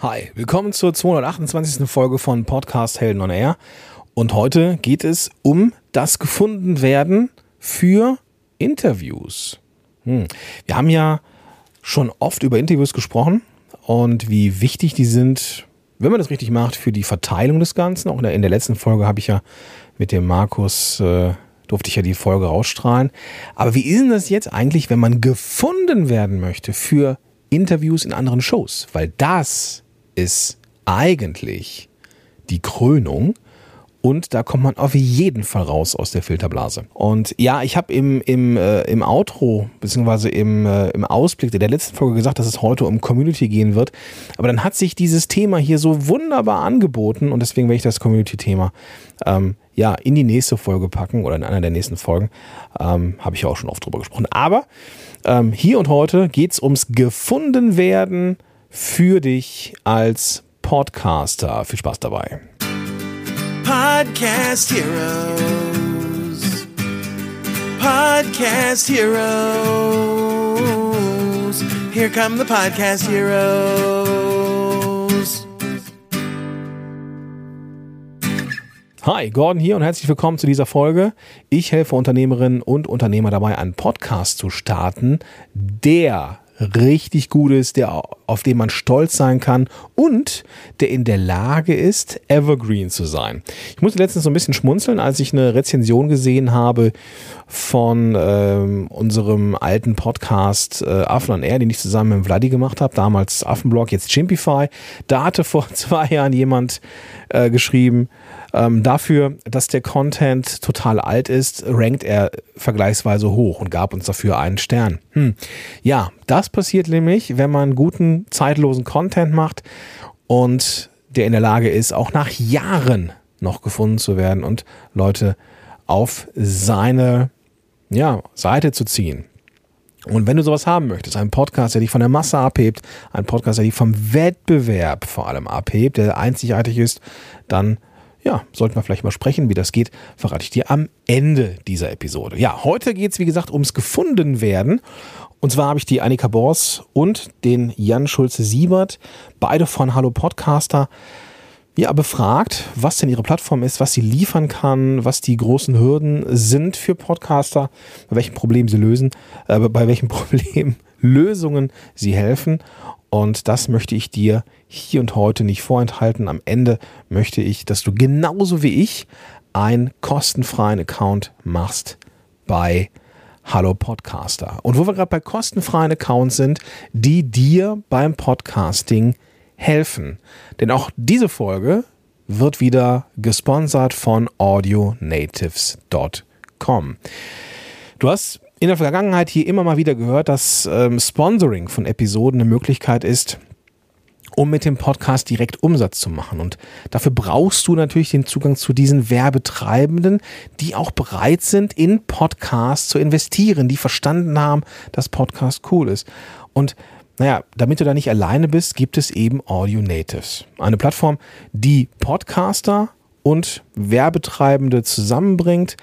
Hi, willkommen zur 228. Folge von Podcast Helden on Air. Und heute geht es um das Gefundenwerden für Interviews. Hm. Wir haben ja schon oft über Interviews gesprochen und wie wichtig die sind, wenn man das richtig macht, für die Verteilung des Ganzen. Auch in der, in der letzten Folge habe ich ja mit dem Markus, äh, durfte ich ja die Folge rausstrahlen. Aber wie ist denn das jetzt eigentlich, wenn man gefunden werden möchte für Interviews in anderen Shows? Weil das ist eigentlich die Krönung. Und da kommt man auf jeden Fall raus aus der Filterblase. Und ja, ich habe im, im, äh, im Outro, beziehungsweise im, äh, im Ausblick der letzten Folge gesagt, dass es heute um Community gehen wird. Aber dann hat sich dieses Thema hier so wunderbar angeboten und deswegen werde ich das Community-Thema ähm, ja, in die nächste Folge packen oder in einer der nächsten Folgen. Ähm, habe ich ja auch schon oft drüber gesprochen. Aber ähm, hier und heute geht es ums Gefundenwerden für dich als Podcaster. Viel Spaß dabei. Podcast Heroes. Podcast Heroes. Here come the Podcast Heroes. Hi, Gordon hier und herzlich willkommen zu dieser Folge. Ich helfe Unternehmerinnen und Unternehmer dabei, einen Podcast zu starten, der richtig gut ist, der, auf den man stolz sein kann und der in der Lage ist, evergreen zu sein. Ich musste letztens so ein bisschen schmunzeln, als ich eine Rezension gesehen habe von ähm, unserem alten Podcast äh, Affen on Air, den ich zusammen mit Vladi gemacht habe, damals Affenblog, jetzt Chimpify. Da hatte vor zwei Jahren jemand äh, geschrieben, ähm, dafür, dass der Content total alt ist, rankt er vergleichsweise hoch und gab uns dafür einen Stern. Hm. Ja, das passiert nämlich, wenn man guten, zeitlosen Content macht und der in der Lage ist, auch nach Jahren noch gefunden zu werden und Leute auf seine ja, Seite zu ziehen. Und wenn du sowas haben möchtest, einen Podcast, der dich von der Masse abhebt, einen Podcast, der dich vom Wettbewerb vor allem abhebt, der einzigartig ist, dann ja, sollten wir vielleicht mal sprechen, wie das geht, verrate ich dir am Ende dieser Episode. Ja, heute geht es, wie gesagt, ums Gefundenwerden. Und zwar habe ich die Annika Bors und den Jan Schulze-Siebert, beide von Hallo Podcaster, ja, befragt, was denn ihre Plattform ist, was sie liefern kann, was die großen Hürden sind für Podcaster, bei welchen Problemen sie lösen, äh, bei welchen Problemen Lösungen sie helfen. Und das möchte ich dir hier und heute nicht vorenthalten. Am Ende möchte ich, dass du genauso wie ich einen kostenfreien Account machst bei Hallo Podcaster. Und wo wir gerade bei kostenfreien Accounts sind, die dir beim Podcasting helfen. Denn auch diese Folge wird wieder gesponsert von audionatives.com. Du hast in der Vergangenheit hier immer mal wieder gehört, dass ähm, Sponsoring von Episoden eine Möglichkeit ist, um mit dem Podcast direkt Umsatz zu machen. Und dafür brauchst du natürlich den Zugang zu diesen Werbetreibenden, die auch bereit sind, in Podcasts zu investieren, die verstanden haben, dass Podcast cool ist. Und naja, damit du da nicht alleine bist, gibt es eben Audio Natives. Eine Plattform, die Podcaster und Werbetreibende zusammenbringt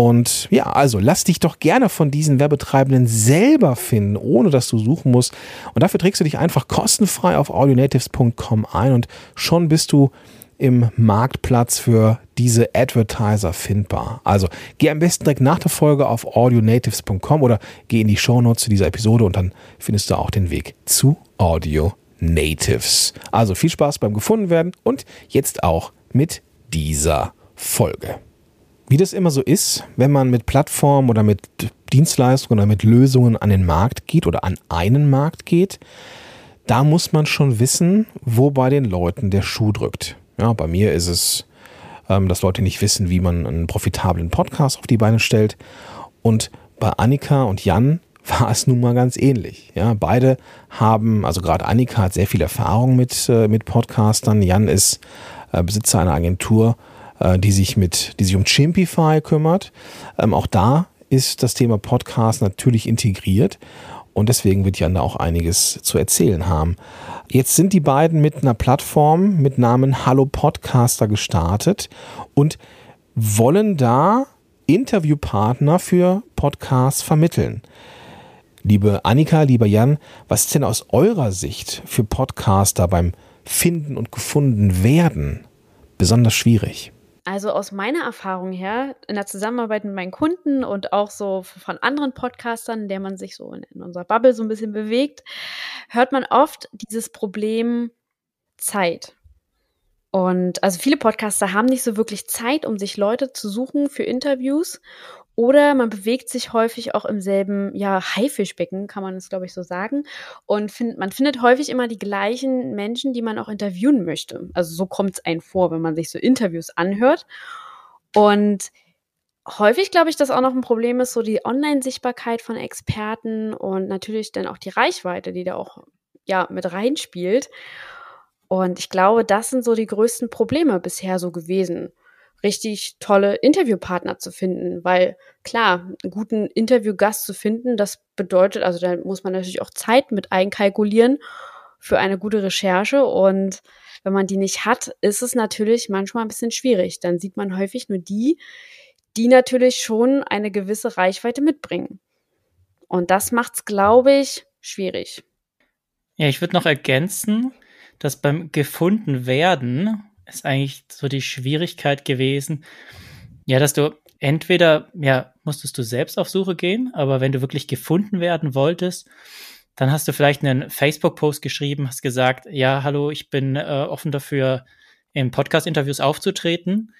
und ja, also lass dich doch gerne von diesen Werbetreibenden selber finden, ohne dass du suchen musst. Und dafür trägst du dich einfach kostenfrei auf audionatives.com ein und schon bist du im Marktplatz für diese Advertiser findbar. Also geh am besten direkt nach der Folge auf audionatives.com oder geh in die Shownotes zu dieser Episode und dann findest du auch den Weg zu Audio Natives. Also viel Spaß beim gefunden werden und jetzt auch mit dieser Folge. Wie das immer so ist, wenn man mit Plattformen oder mit Dienstleistungen oder mit Lösungen an den Markt geht oder an einen Markt geht, da muss man schon wissen, wo bei den Leuten der Schuh drückt. Ja, bei mir ist es, ähm, dass Leute nicht wissen, wie man einen profitablen Podcast auf die Beine stellt. Und bei Annika und Jan war es nun mal ganz ähnlich. Ja, beide haben, also gerade Annika hat sehr viel Erfahrung mit, äh, mit Podcastern. Jan ist äh, Besitzer einer Agentur äh, die sich mit, die sich um Chimpify kümmert. Ähm, auch da ist das Thema Podcast natürlich integriert und deswegen wird Jan da auch einiges zu erzählen haben. Jetzt sind die beiden mit einer Plattform mit Namen Hallo Podcaster gestartet und wollen da Interviewpartner für Podcasts vermitteln. Liebe Annika, lieber Jan, was ist denn aus eurer Sicht für Podcaster beim finden und gefunden werden besonders schwierig? Also aus meiner Erfahrung her, in der Zusammenarbeit mit meinen Kunden und auch so von anderen Podcastern, in der man sich so in, in unserer Bubble so ein bisschen bewegt, hört man oft dieses Problem Zeit. Und also viele Podcaster haben nicht so wirklich Zeit, um sich Leute zu suchen für Interviews. Oder man bewegt sich häufig auch im selben, ja, Haifischbecken, kann man es, glaube ich, so sagen. Und find, man findet häufig immer die gleichen Menschen, die man auch interviewen möchte. Also so kommt es einem vor, wenn man sich so Interviews anhört. Und häufig glaube ich, dass auch noch ein Problem ist, so die Online-Sichtbarkeit von Experten und natürlich dann auch die Reichweite, die da auch ja mit reinspielt. Und ich glaube, das sind so die größten Probleme bisher so gewesen, richtig tolle Interviewpartner zu finden, weil klar, einen guten Interviewgast zu finden, das bedeutet, also da muss man natürlich auch Zeit mit einkalkulieren für eine gute Recherche und wenn man die nicht hat, ist es natürlich manchmal ein bisschen schwierig. Dann sieht man häufig nur die, die natürlich schon eine gewisse Reichweite mitbringen. Und das macht es, glaube ich, schwierig. Ja, ich würde noch ergänzen, dass beim gefunden werden ist eigentlich so die Schwierigkeit gewesen, ja, dass du entweder, ja, musstest du selbst auf Suche gehen, aber wenn du wirklich gefunden werden wolltest, dann hast du vielleicht einen Facebook-Post geschrieben, hast gesagt, ja, hallo, ich bin äh, offen dafür, in Podcast-Interviews aufzutreten.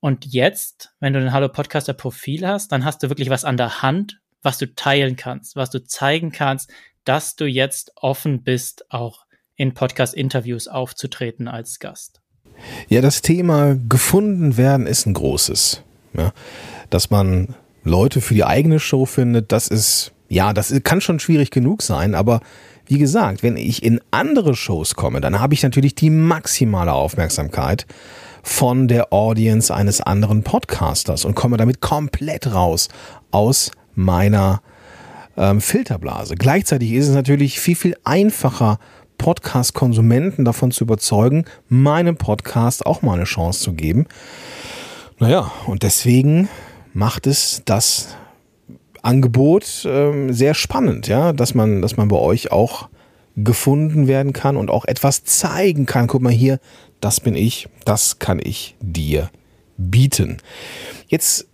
Und jetzt, wenn du ein Hallo Podcaster Profil hast, dann hast du wirklich was an der Hand, was du teilen kannst, was du zeigen kannst, dass du jetzt offen bist, auch in Podcast-Interviews aufzutreten als Gast? Ja, das Thema gefunden werden ist ein großes. Ja, dass man Leute für die eigene Show findet, das ist, ja, das kann schon schwierig genug sein, aber wie gesagt, wenn ich in andere Shows komme, dann habe ich natürlich die maximale Aufmerksamkeit von der Audience eines anderen Podcasters und komme damit komplett raus aus meiner ähm, Filterblase. Gleichzeitig ist es natürlich viel, viel einfacher, Podcast-Konsumenten davon zu überzeugen, meinem Podcast auch mal eine Chance zu geben. Naja, und deswegen macht es das Angebot ähm, sehr spannend, ja, dass man, dass man bei euch auch gefunden werden kann und auch etwas zeigen kann. Guck mal hier, das bin ich, das kann ich dir bieten. Jetzt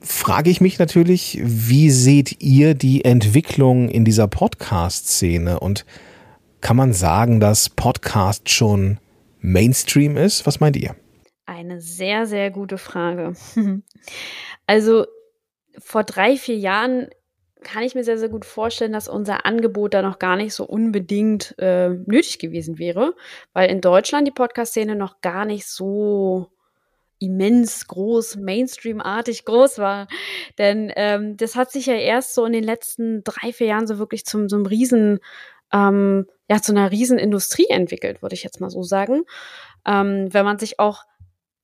frage ich mich natürlich, wie seht ihr die Entwicklung in dieser Podcast-Szene und kann man sagen, dass Podcast schon Mainstream ist? Was meint ihr? Eine sehr, sehr gute Frage. also vor drei, vier Jahren kann ich mir sehr, sehr gut vorstellen, dass unser Angebot da noch gar nicht so unbedingt äh, nötig gewesen wäre, weil in Deutschland die Podcast-Szene noch gar nicht so immens groß, Mainstream-artig groß war. Denn ähm, das hat sich ja erst so in den letzten drei, vier Jahren so wirklich zum so einem riesen ähm, ja, zu einer Riesenindustrie entwickelt, würde ich jetzt mal so sagen. Ähm, wenn man sich auch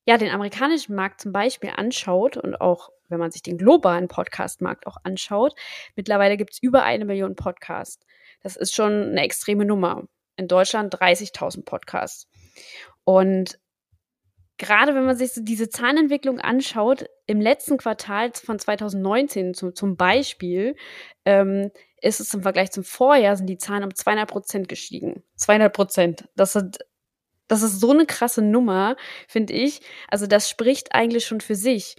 ja, den amerikanischen Markt zum Beispiel anschaut und auch wenn man sich den globalen Podcast-Markt auch anschaut, mittlerweile gibt es über eine Million Podcasts. Das ist schon eine extreme Nummer. In Deutschland 30.000 Podcasts. Und gerade wenn man sich so diese Zahnentwicklung anschaut, im letzten Quartal von 2019 zum, zum Beispiel, ähm, ist es im Vergleich zum Vorjahr, sind die Zahlen um 200 Prozent gestiegen. 200 Prozent. Das sind das ist so eine krasse Nummer, finde ich. Also das spricht eigentlich schon für sich.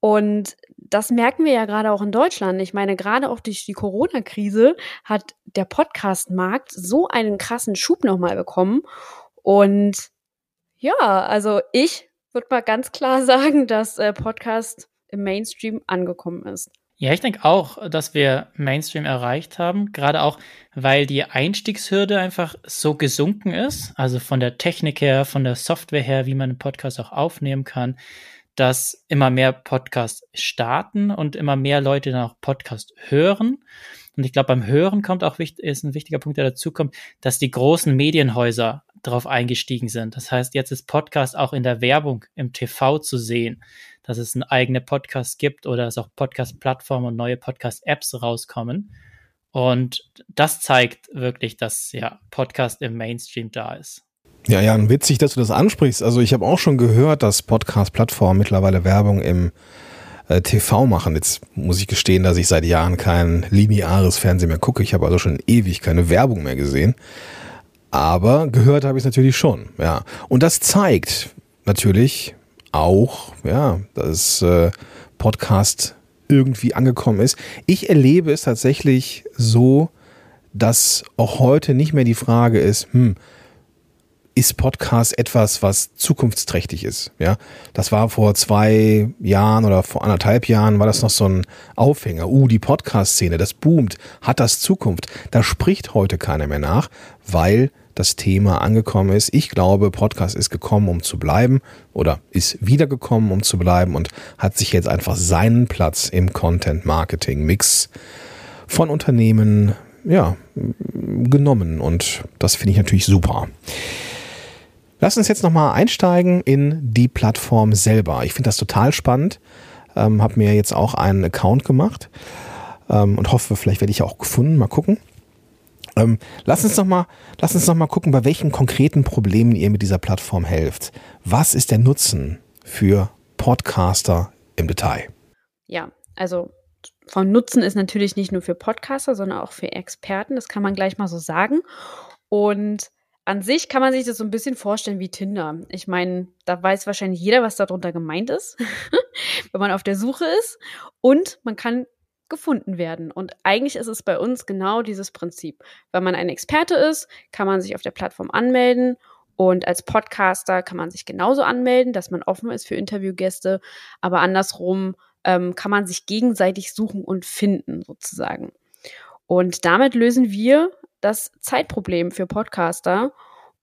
Und das merken wir ja gerade auch in Deutschland. Ich meine, gerade auch durch die Corona-Krise hat der Podcast-Markt so einen krassen Schub nochmal bekommen. Und ja, also ich würde mal ganz klar sagen, dass äh, Podcast im Mainstream angekommen ist. Ja, ich denke auch, dass wir Mainstream erreicht haben, gerade auch, weil die Einstiegshürde einfach so gesunken ist, also von der Technik her, von der Software her, wie man einen Podcast auch aufnehmen kann, dass immer mehr Podcasts starten und immer mehr Leute dann auch Podcast hören. Und ich glaube, beim Hören kommt auch ist ein wichtiger Punkt, der dazu kommt, dass die großen Medienhäuser darauf eingestiegen sind. Das heißt, jetzt ist Podcast auch in der Werbung im TV zu sehen dass es einen eigenen Podcast gibt oder dass auch Podcast-Plattformen und neue Podcast-Apps rauskommen. Und das zeigt wirklich, dass ja Podcast im Mainstream da ist. Ja, ja, witzig, dass du das ansprichst. Also ich habe auch schon gehört, dass Podcast-Plattformen mittlerweile Werbung im äh, TV machen. Jetzt muss ich gestehen, dass ich seit Jahren kein lineares Fernsehen mehr gucke. Ich habe also schon ewig keine Werbung mehr gesehen. aber gehört habe ich es natürlich schon, ja. Und das zeigt natürlich auch, ja, dass äh, Podcast irgendwie angekommen ist. Ich erlebe es tatsächlich so, dass auch heute nicht mehr die Frage ist, hm, ist Podcast etwas, was zukunftsträchtig ist. Ja, das war vor zwei Jahren oder vor anderthalb Jahren war das noch so ein Aufhänger. Uh, die Podcast-Szene, das boomt, hat das Zukunft. Da spricht heute keiner mehr nach, weil das Thema angekommen ist. Ich glaube, Podcast ist gekommen, um zu bleiben oder ist wiedergekommen, um zu bleiben und hat sich jetzt einfach seinen Platz im Content-Marketing-Mix von Unternehmen ja, genommen und das finde ich natürlich super. Lass uns jetzt nochmal einsteigen in die Plattform selber. Ich finde das total spannend. Ähm, habe mir jetzt auch einen Account gemacht ähm, und hoffe, vielleicht werde ich auch gefunden. Mal gucken. Ähm, lass uns noch mal, lass uns noch mal gucken, bei welchen konkreten Problemen ihr mit dieser Plattform helft. Was ist der Nutzen für Podcaster im Detail? Ja, also von Nutzen ist natürlich nicht nur für Podcaster, sondern auch für Experten. Das kann man gleich mal so sagen. Und an sich kann man sich das so ein bisschen vorstellen wie Tinder. Ich meine, da weiß wahrscheinlich jeder, was darunter gemeint ist, wenn man auf der Suche ist. Und man kann gefunden werden. Und eigentlich ist es bei uns genau dieses Prinzip. Wenn man ein Experte ist, kann man sich auf der Plattform anmelden. Und als Podcaster kann man sich genauso anmelden, dass man offen ist für Interviewgäste. Aber andersrum ähm, kann man sich gegenseitig suchen und finden, sozusagen. Und damit lösen wir das Zeitproblem für Podcaster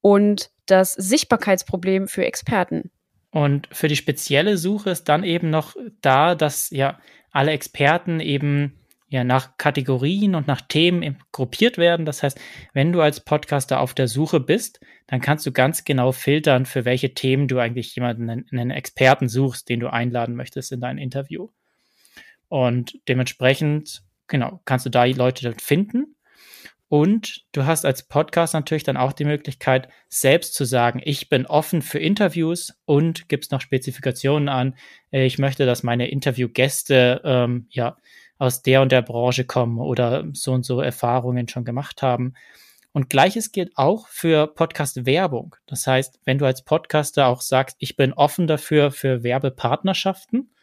und das Sichtbarkeitsproblem für Experten. Und für die spezielle Suche ist dann eben noch da, dass ja alle Experten eben ja nach Kategorien und nach Themen gruppiert werden. Das heißt, wenn du als Podcaster auf der Suche bist, dann kannst du ganz genau filtern, für welche Themen du eigentlich jemanden, einen Experten suchst, den du einladen möchtest in dein Interview. Und dementsprechend, genau, kannst du da die Leute finden und du hast als Podcast natürlich dann auch die Möglichkeit, selbst zu sagen, ich bin offen für Interviews und gibst noch Spezifikationen an. Äh, ich möchte, dass meine Interviewgäste ähm, ja aus der und der Branche kommen oder so und so Erfahrungen schon gemacht haben. Und gleiches gilt auch für Podcast-Werbung. Das heißt, wenn du als Podcaster auch sagst, ich bin offen dafür für Werbepartnerschaften,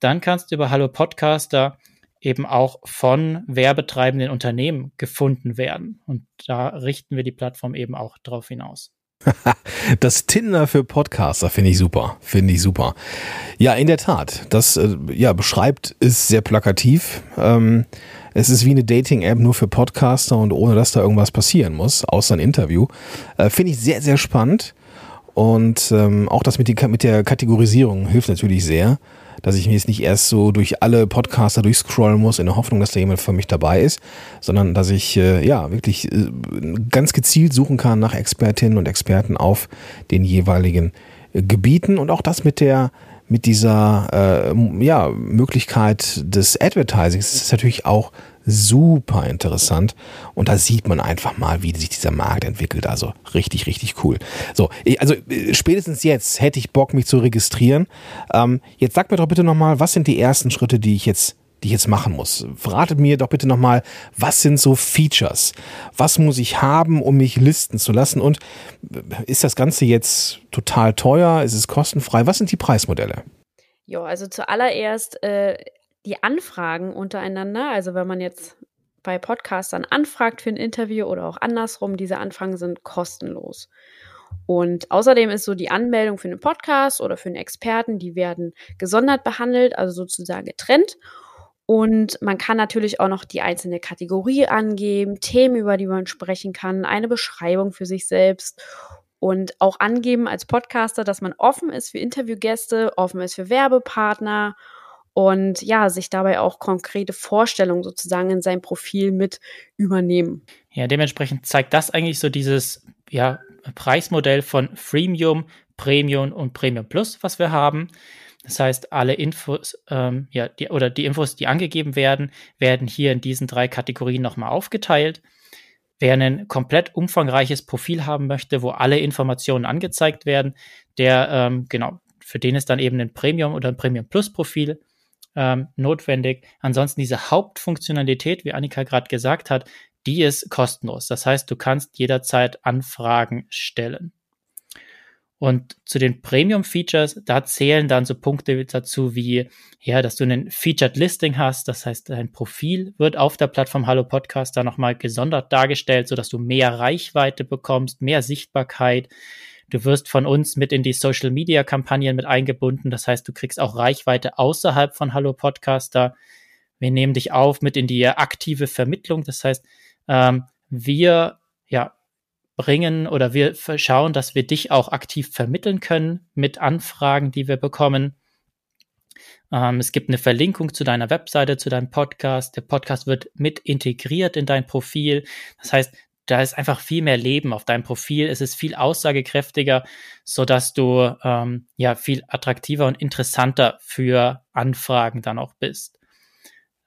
dann kannst du über Hallo Podcaster eben auch von werbetreibenden Unternehmen gefunden werden. Und da richten wir die Plattform eben auch darauf hinaus. das Tinder für Podcaster finde ich super, finde ich super. Ja, in der Tat, das äh, ja beschreibt ist sehr plakativ. Ähm, es ist wie eine Dating-App nur für Podcaster und ohne dass da irgendwas passieren muss, außer ein Interview. Äh, finde ich sehr, sehr spannend. Und ähm, auch das mit, die, mit der Kategorisierung hilft natürlich sehr dass ich mir jetzt nicht erst so durch alle Podcaster durchscrollen muss in der Hoffnung, dass da jemand für mich dabei ist, sondern dass ich äh, ja wirklich äh, ganz gezielt suchen kann nach Expertinnen und Experten auf den jeweiligen äh, Gebieten. Und auch das mit der mit dieser äh, ja, Möglichkeit des Advertisings. Ist natürlich auch super interessant. Und da sieht man einfach mal, wie sich dieser Markt entwickelt. Also richtig, richtig cool. So, also äh, spätestens jetzt hätte ich Bock, mich zu registrieren. Ähm, jetzt sag mir doch bitte nochmal, was sind die ersten Schritte, die ich jetzt die ich jetzt machen muss. Verratet mir doch bitte nochmal, was sind so Features? Was muss ich haben, um mich listen zu lassen? Und äh, ist das Ganze jetzt total teuer? Ist es kostenfrei? Was sind die Preismodelle? Ja, also zuallererst äh, die Anfragen untereinander, also wenn man jetzt bei Podcastern anfragt für ein Interview oder auch andersrum, diese Anfragen sind kostenlos. Und außerdem ist so die Anmeldung für einen Podcast oder für einen Experten, die werden gesondert behandelt, also sozusagen getrennt. Und man kann natürlich auch noch die einzelne Kategorie angeben, Themen, über die man sprechen kann, eine Beschreibung für sich selbst und auch angeben als Podcaster, dass man offen ist für Interviewgäste, offen ist für Werbepartner und ja, sich dabei auch konkrete Vorstellungen sozusagen in sein Profil mit übernehmen. Ja, dementsprechend zeigt das eigentlich so dieses ja, Preismodell von Freemium, Premium und Premium Plus, was wir haben. Das heißt, alle Infos, ähm, ja, die, oder die Infos, die angegeben werden, werden hier in diesen drei Kategorien nochmal aufgeteilt. Wer ein komplett umfangreiches Profil haben möchte, wo alle Informationen angezeigt werden, der, ähm, genau, für den ist dann eben ein Premium oder ein Premium Plus Profil ähm, notwendig. Ansonsten diese Hauptfunktionalität, wie Annika gerade gesagt hat, die ist kostenlos. Das heißt, du kannst jederzeit Anfragen stellen. Und zu den Premium-Features, da zählen dann so Punkte dazu wie, ja, dass du einen Featured Listing hast. Das heißt, dein Profil wird auf der Plattform Hallo Podcast da nochmal gesondert dargestellt, sodass du mehr Reichweite bekommst, mehr Sichtbarkeit. Du wirst von uns mit in die Social Media Kampagnen mit eingebunden. Das heißt, du kriegst auch Reichweite außerhalb von Hallo Podcaster. Wir nehmen dich auf mit in die aktive Vermittlung. Das heißt, ähm, wir, ja, bringen oder wir schauen, dass wir dich auch aktiv vermitteln können mit Anfragen, die wir bekommen. Ähm, es gibt eine Verlinkung zu deiner Webseite, zu deinem Podcast. Der Podcast wird mit integriert in dein Profil. Das heißt, da ist einfach viel mehr Leben auf deinem Profil. Es ist viel aussagekräftiger, so dass du ähm, ja viel attraktiver und interessanter für Anfragen dann auch bist.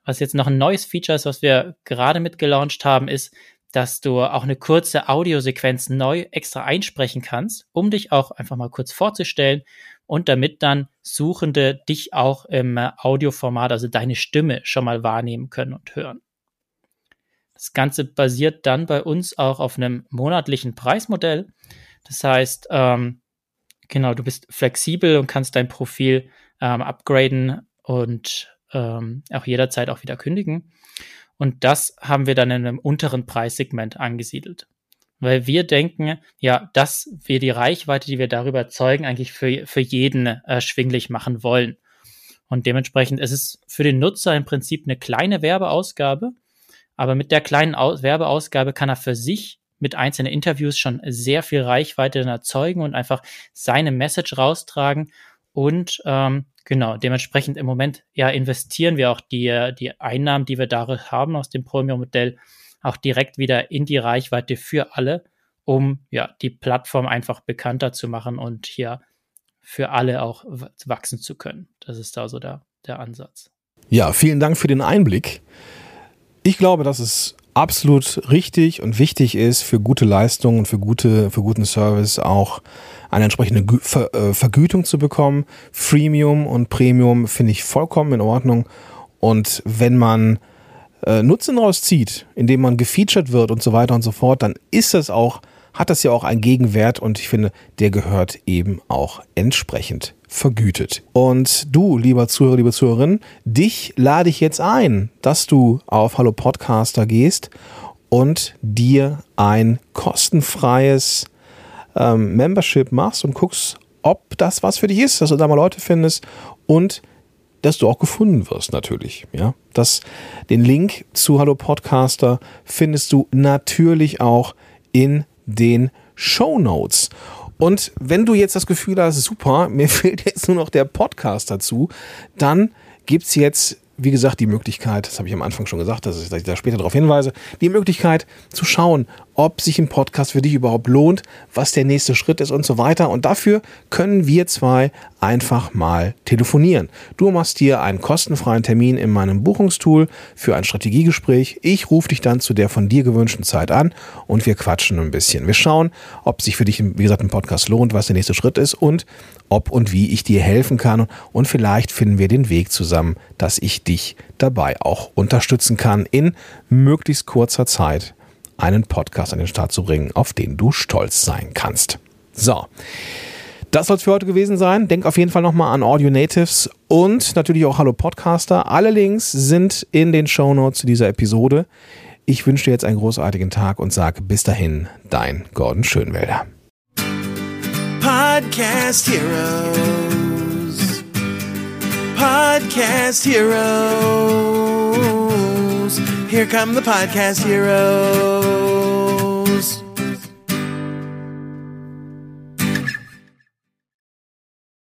Was jetzt noch ein neues Feature ist, was wir gerade mit gelauncht haben, ist, dass du auch eine kurze Audiosequenz neu extra einsprechen kannst, um dich auch einfach mal kurz vorzustellen und damit dann Suchende dich auch im Audioformat, also deine Stimme schon mal wahrnehmen können und hören. Das Ganze basiert dann bei uns auch auf einem monatlichen Preismodell. Das heißt, ähm, genau, du bist flexibel und kannst dein Profil ähm, upgraden und ähm, auch jederzeit auch wieder kündigen. Und das haben wir dann in einem unteren Preissegment angesiedelt. Weil wir denken, ja, dass wir die Reichweite, die wir darüber erzeugen, eigentlich für, für jeden erschwinglich machen wollen. Und dementsprechend ist es für den Nutzer im Prinzip eine kleine Werbeausgabe, aber mit der kleinen Aus Werbeausgabe kann er für sich mit einzelnen Interviews schon sehr viel Reichweite erzeugen und einfach seine Message raustragen und ähm, Genau, dementsprechend im Moment ja investieren wir auch die, die Einnahmen, die wir da haben aus dem Premium-Modell, auch direkt wieder in die Reichweite für alle, um ja die Plattform einfach bekannter zu machen und hier für alle auch wachsen zu können. Das ist da so der, der Ansatz. Ja, vielen Dank für den Einblick. Ich glaube, dass es absolut richtig und wichtig ist, für gute Leistungen und für, gute, für guten Service auch eine entsprechende äh, Vergütung zu bekommen. Freemium und Premium finde ich vollkommen in Ordnung. Und wenn man äh, Nutzen rauszieht, indem man gefeatured wird und so weiter und so fort, dann ist das auch, hat das ja auch einen Gegenwert und ich finde, der gehört eben auch entsprechend vergütet. Und du, lieber Zuhörer, liebe Zuhörerin, dich lade ich jetzt ein, dass du auf Hallo Podcaster gehst und dir ein kostenfreies ähm, Membership machst und guckst, ob das was für dich ist, dass du da mal Leute findest und dass du auch gefunden wirst natürlich. Ja, das, den Link zu Hallo Podcaster findest du natürlich auch in den Show Notes. Und wenn du jetzt das Gefühl hast, super, mir fehlt jetzt nur noch der Podcast dazu, dann gibt es jetzt wie gesagt, die Möglichkeit, das habe ich am Anfang schon gesagt, dass ich da später darauf hinweise, die Möglichkeit zu schauen, ob sich ein Podcast für dich überhaupt lohnt, was der nächste Schritt ist und so weiter. Und dafür können wir zwei einfach mal telefonieren. Du machst dir einen kostenfreien Termin in meinem Buchungstool für ein Strategiegespräch. Ich rufe dich dann zu der von dir gewünschten Zeit an und wir quatschen ein bisschen. Wir schauen, ob sich für dich, wie gesagt, ein Podcast lohnt, was der nächste Schritt ist und ob und wie ich dir helfen kann. Und vielleicht finden wir den Weg zusammen, dass ich dich dabei auch unterstützen kann, in möglichst kurzer Zeit einen Podcast an den Start zu bringen, auf den du stolz sein kannst. So. Das soll es für heute gewesen sein. Denk auf jeden Fall nochmal an Audio Natives und natürlich auch Hallo Podcaster. Alle Links sind in den Show Notes zu dieser Episode. Ich wünsche dir jetzt einen großartigen Tag und sage bis dahin, dein Gordon Schönwälder. Podcast Heroes. Podcast Heroes. Here come the podcast heroes.